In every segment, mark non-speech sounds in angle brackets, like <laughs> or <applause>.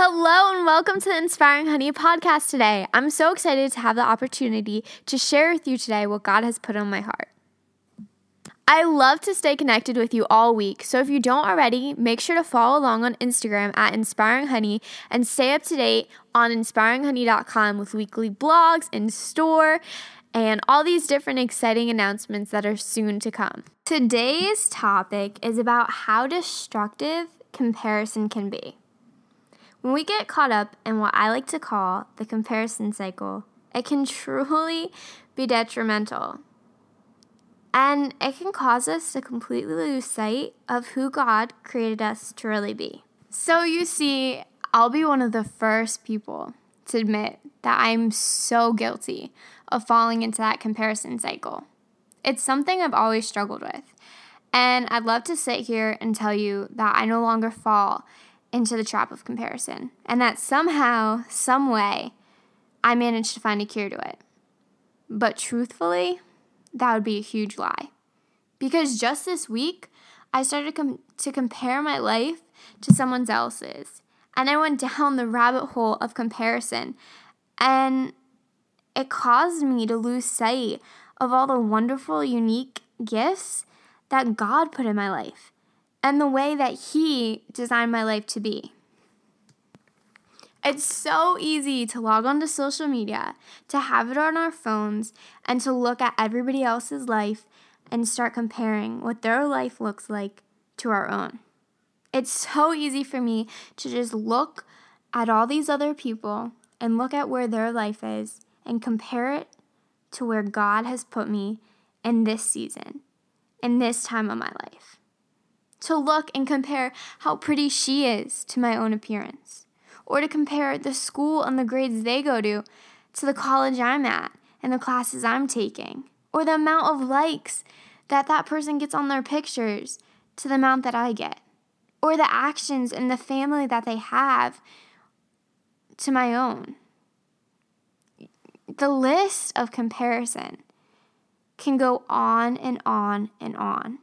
Hello and welcome to the Inspiring Honey podcast today. I'm so excited to have the opportunity to share with you today what God has put on my heart. I love to stay connected with you all week, so if you don't already, make sure to follow along on Instagram at Inspiring Honey and stay up to date on inspiringhoney.com with weekly blogs in store and all these different exciting announcements that are soon to come. Today's topic is about how destructive comparison can be. When we get caught up in what I like to call the comparison cycle, it can <laughs> truly be detrimental. And it can cause us to completely lose sight of who God created us to really be. So, you see, I'll be one of the first people to admit that I'm so guilty of falling into that comparison cycle. It's something I've always struggled with. And I'd love to sit here and tell you that I no longer fall into the trap of comparison, and that somehow, some way, I managed to find a cure to it. But truthfully, that would be a huge lie. Because just this week, I started com- to compare my life to someone else's. And I went down the rabbit hole of comparison. And it caused me to lose sight of all the wonderful, unique gifts that God put in my life and the way that He designed my life to be. It's so easy to log onto social media, to have it on our phones, and to look at everybody else's life and start comparing what their life looks like to our own. It's so easy for me to just look at all these other people and look at where their life is and compare it to where God has put me in this season, in this time of my life to look and compare how pretty she is to my own appearance, or to compare the school and the grades they go to to the college I'm at and the classes I'm taking, or the amount of likes that that person gets on their pictures to the amount that I get, or the actions and the family that they have to my own. The list of comparison can go on and on and on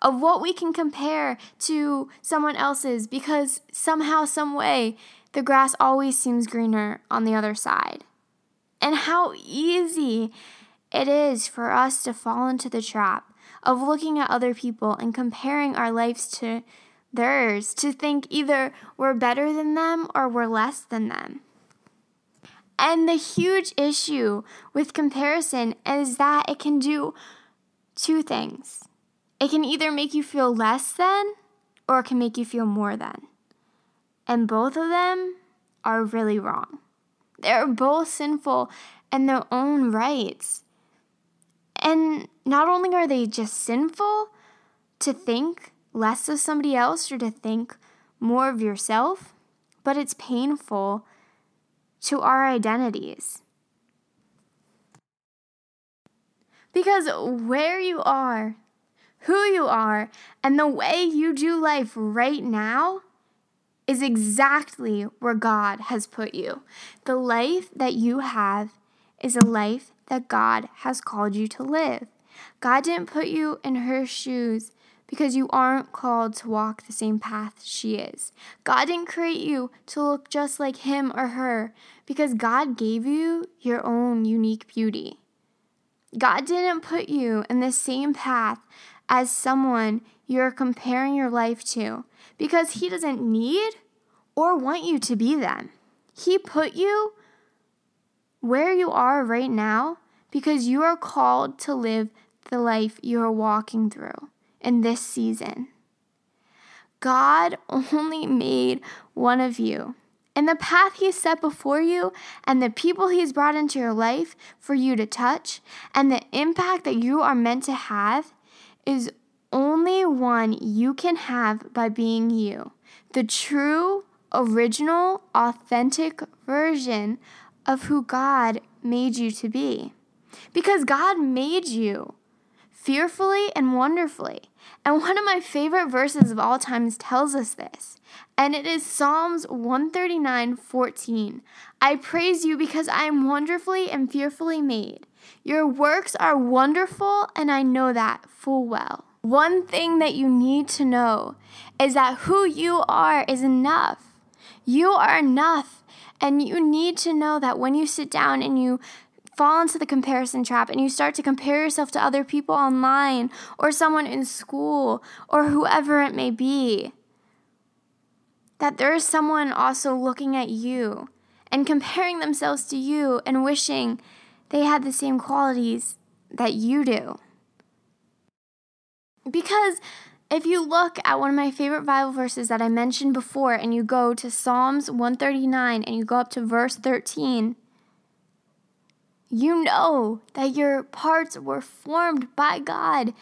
of what we can compare to someone else's because somehow, some way, the grass always seems greener on the other side. And how easy it is for us to fall into the trap of looking at other people and comparing our lives to theirs, to think either we're better than them or we're less than them. And the huge issue with comparison is that it can do two things. It can either make you feel less than or it can make you feel more than. And both of them are really wrong. They're both sinful in their own rights. And not only are they just sinful to think less of somebody else or to think more of yourself, but it's painful to our identities. Because where you are who you are, and the way you do life right now is exactly where God has put you. The life that you have is a life that God has called you to live. God didn't put you in her shoes because you aren't called to walk the same path she is. God didn't create you to look just like him or her because God gave you your own unique beauty. God didn't put you in the same path as someone you're comparing your life to because He doesn't need or want you to be them. He put you where you are right now because you are called to live the life you are walking through in this season. God only made one of you. And the path He set before you, and the people He's brought into your life for you to touch, and the impact that you are meant to have is only one you can have by being you, the true, original, authentic version of who God made you to be. Because God made you fearfully and wonderfully. And one of my favorite verses of all times tells us this. And it is Psalms 139 14. I praise you because I am wonderfully and fearfully made. Your works are wonderful, and I know that full well. One thing that you need to know is that who you are is enough. You are enough. And you need to know that when you sit down and you fall into the comparison trap and you start to compare yourself to other people online or someone in school or whoever it may be, that there is someone also looking at you and comparing themselves to you and wishing they had the same qualities that you do. Because if you look at one of my favorite Bible verses that I mentioned before and you go to Psalms 139 and you go up to verse 13, you know that your parts were formed by God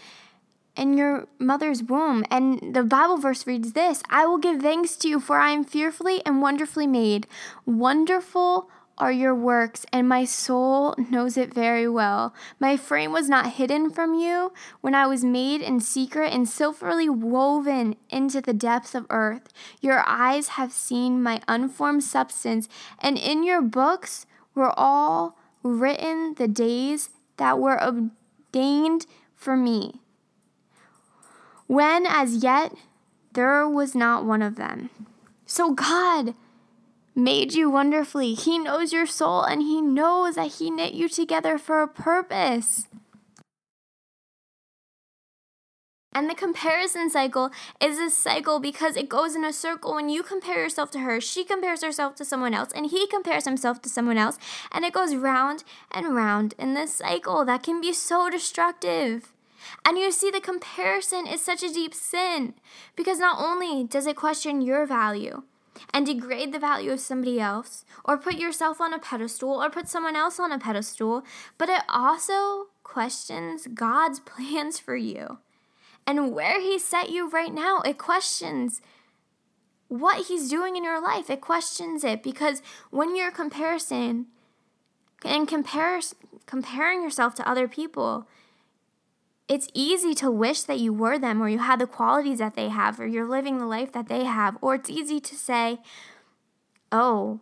in your mother's womb. And the Bible verse reads this I will give thanks to you, for I am fearfully and wonderfully made. Wonderful are your works, and my soul knows it very well. My frame was not hidden from you when I was made in secret and silverly woven into the depths of earth. Your eyes have seen my unformed substance, and in your books were all written the days that were ordained for me when as yet there was not one of them. So God made you wonderfully. He knows your soul and He knows that He knit you together for a purpose. And the comparison cycle is a cycle because it goes in a circle. When you compare yourself to her, she compares herself to someone else, and he compares himself to someone else. And it goes round and round in this cycle that can be so destructive. And you see, the comparison is such a deep sin because not only does it question your value and degrade the value of somebody else, or put yourself on a pedestal, or put someone else on a pedestal, but it also questions God's <laughs> plans for you and where He set you right now. It questions what He's doing in your life. It questions it because when you're comparison and compares, comparing yourself to other people, it's easy to wish that you were them or you had the qualities that they have or you're living the life that they have. Or it's easy to say, oh,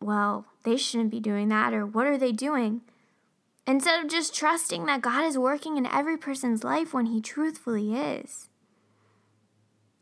well, they shouldn't be doing that or what are they doing? Instead of just trusting that God is working in every person's life when He truthfully is.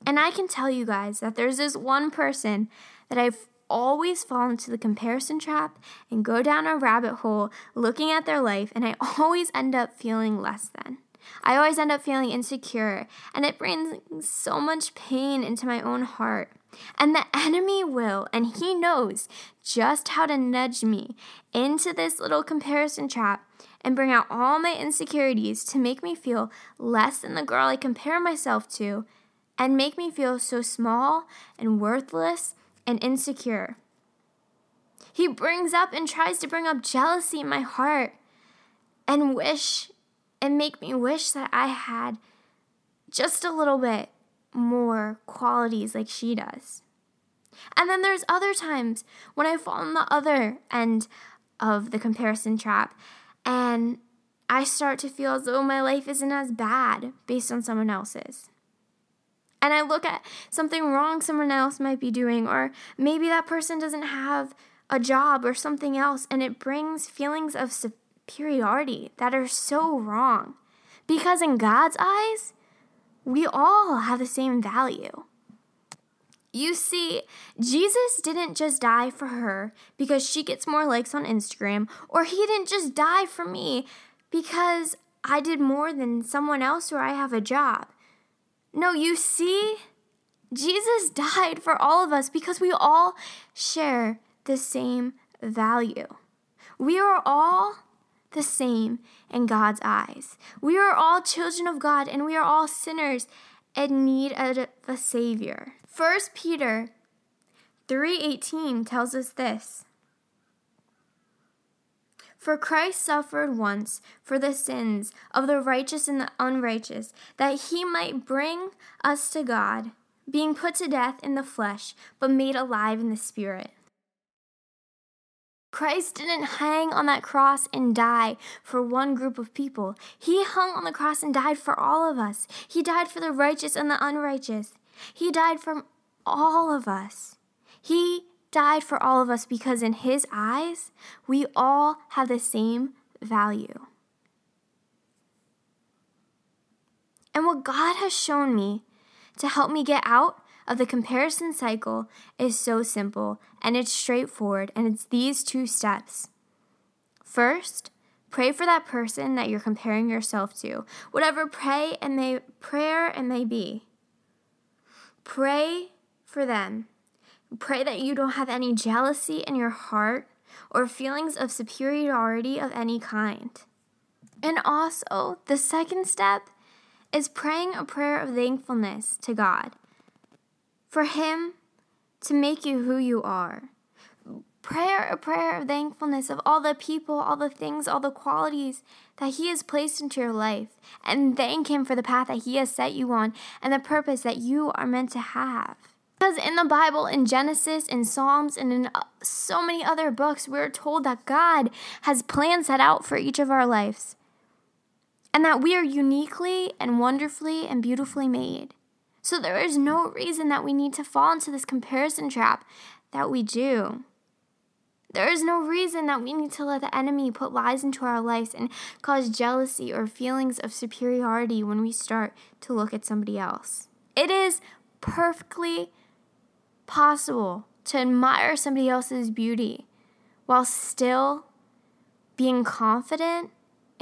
And I can tell you guys that there's this one person that I've always fall into the comparison trap and go down a rabbit hole looking at their life, and I <laughs> always end up feeling less than. I always end up feeling insecure, and it brings so much pain into my own heart. And the enemy will, and he knows just how to nudge me into this little comparison trap and bring out all my insecurities to make me feel less than the girl I compare myself to and make me feel so small and worthless and insecure. He brings up and tries to bring up jealousy in my heart and wish and make me wish that I had just a little bit more qualities like she does. And then there's other times when I fall on the other end of the comparison trap and I start to feel as though my life isn't as bad based on someone else's. And I look at something wrong someone else might be doing, or maybe that person doesn't have a job or something else, and it brings feelings of superiority that are so wrong. Because in God's eyes, we all have the same value. You see, Jesus didn't just die for her because she gets more likes on Instagram, or he didn't just die for me because I did more than someone else or I have a job. No, you see, Jesus died for all of us because we all share the same value. We are all the same in God's eyes. We are all children of God and we are all sinners in need of a savior. 1 Peter 3:18 tells us this. For Christ suffered once for the sins of the righteous and the unrighteous, that he might bring us to God, being put to death in the flesh, but made alive in the spirit. Christ didn't hang on that cross and die for one group of people. He hung on the cross and died for all of us. He died for the righteous and the unrighteous. He died for all of us. He died for all of us because, in His eyes, we all have the same value. And what God has shown me to help me get out of the comparison cycle is so simple and it's straightforward, and it's these two steps. First, pray for that person that you're comparing yourself to, whatever pray and may prayer it may be. Pray for them. Pray that you don't have any jealousy in your heart or feelings of superiority of any kind. And also, the second step is praying a prayer of thankfulness to God for Him to make you who you are. Prayer, a prayer of thankfulness of all the people, all the things, all the qualities that He has placed into your life, and thank Him for the path that He has set you on and the purpose that you are meant to have. Because in the Bible, in Genesis, in Psalms, and in uh, so many other books, we're told that God has plans set out for each of our lives and that we are uniquely and wonderfully and beautifully made. So there is no reason that we need to fall into this comparison trap that we do. There is no reason that we need to let the enemy put lies into our lives and cause jealousy or feelings of superiority when we start to look at somebody else. It is perfectly possible to admire somebody else's beauty while still being confident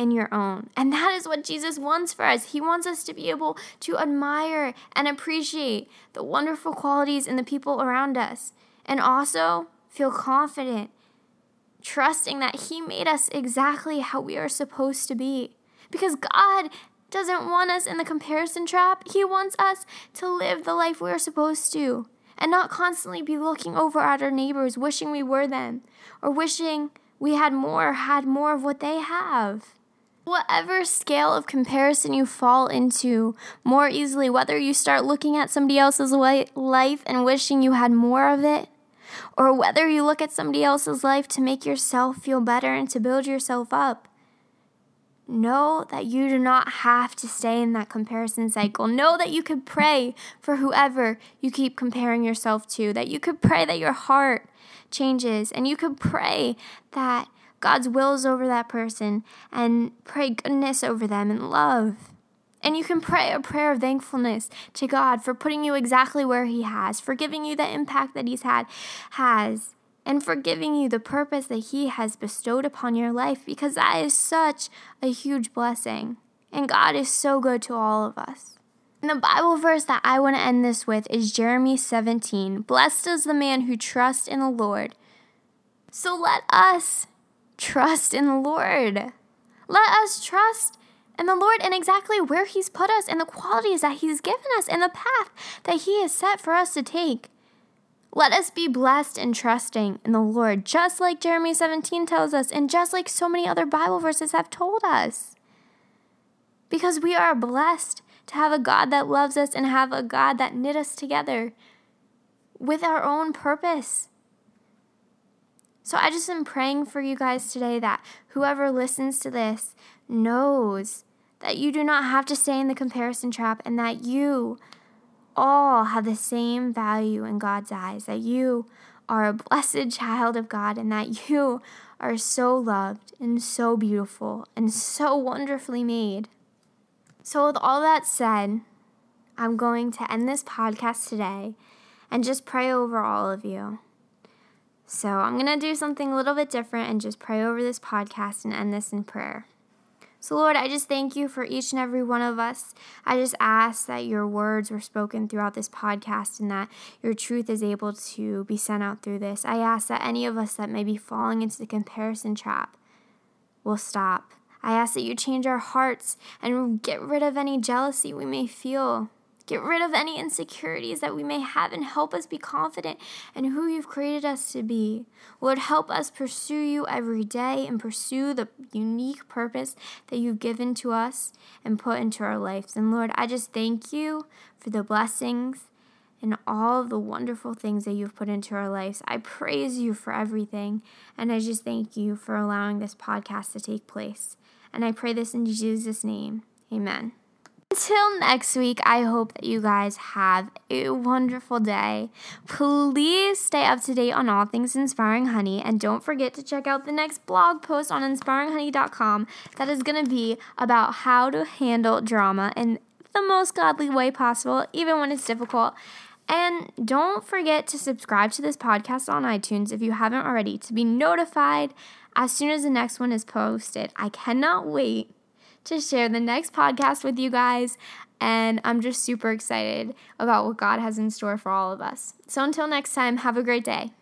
in your own. And that is what Jesus wants for us. He wants us to be able to admire and appreciate the wonderful qualities in the people around us and also feel confident, trusting that He made us exactly how we are supposed to be. Because God doesn't want us in the comparison trap, He wants us to live the life we are supposed to and not constantly be looking over at our neighbors, wishing we were them or wishing we had more, had more of what they have. Whatever scale of comparison you fall into more easily, whether you start looking at somebody else's life and wishing you had more of it, or whether you look at somebody else's life to make yourself feel better and to build yourself up, know that you do not have to stay in that comparison cycle. Know that you could pray for whoever you keep comparing yourself to, that you could pray that your heart changes, and you could pray that God's wills over that person and pray goodness over them and love. And you can pray a prayer of thankfulness to God for putting you exactly where He has, for giving you the impact that He's had, has, and for giving you the purpose that He has bestowed upon your life, because that is such a huge blessing. And God is so good to all of us. And the Bible verse that I want to end this with is Jeremiah 17. Blessed is the man who trusts in the Lord. So let us trust in the Lord. Let us trust in the Lord and exactly where He's put us and the qualities that He's given us and the path that He has set for us to take. Let us be blessed and trusting in the Lord, just like Jeremiah 17 tells us, and just like so many other Bible verses have told us. Because we are blessed to have a God that loves us and have a God that knit us together with our own purpose so I just am praying for you guys today that whoever listens to this knows that you do not have to stay in the comparison trap and that you all have the same value in God's eyes, that you are a blessed <laughs> child of God and that you are so loved and so beautiful and so wonderfully made. So, with all that said, I'm going to end this podcast today and just pray over all of you. So I'm going to do something a little bit different and just pray over this podcast and end this in prayer. So, Lord, I just thank you for each and every one of us. I just ask that your words were spoken throughout this podcast and that your truth is able to be sent out through this. I ask that any of us that may be falling into the comparison trap will stop. I ask that you change our hearts and get rid of any jealousy we may feel Get rid of any insecurities that we may have and help us be confident in who you've created us to be. Lord, help us pursue you every day and pursue the unique purpose that you've given to us and put into our lives. And Lord, I just thank you for the blessings and all of the wonderful things that you've put into our lives. I praise you for everything. And I just thank you for allowing this podcast to take place. And I pray this in Jesus' name. Amen. Until next week, I hope that you guys have a wonderful day. Please stay up to date on all things Inspiring Honey and don't forget to check out the next blog post on inspiringhoney.com that is going to be about how to handle drama in the most godly way possible, even when it's difficult. And don't forget to subscribe to this podcast on iTunes if you haven't already to be notified as soon as the next one is posted. I cannot wait to share the next podcast with you guys. And I'm just super excited about what God has in store for all of us. So until next time, have a great day.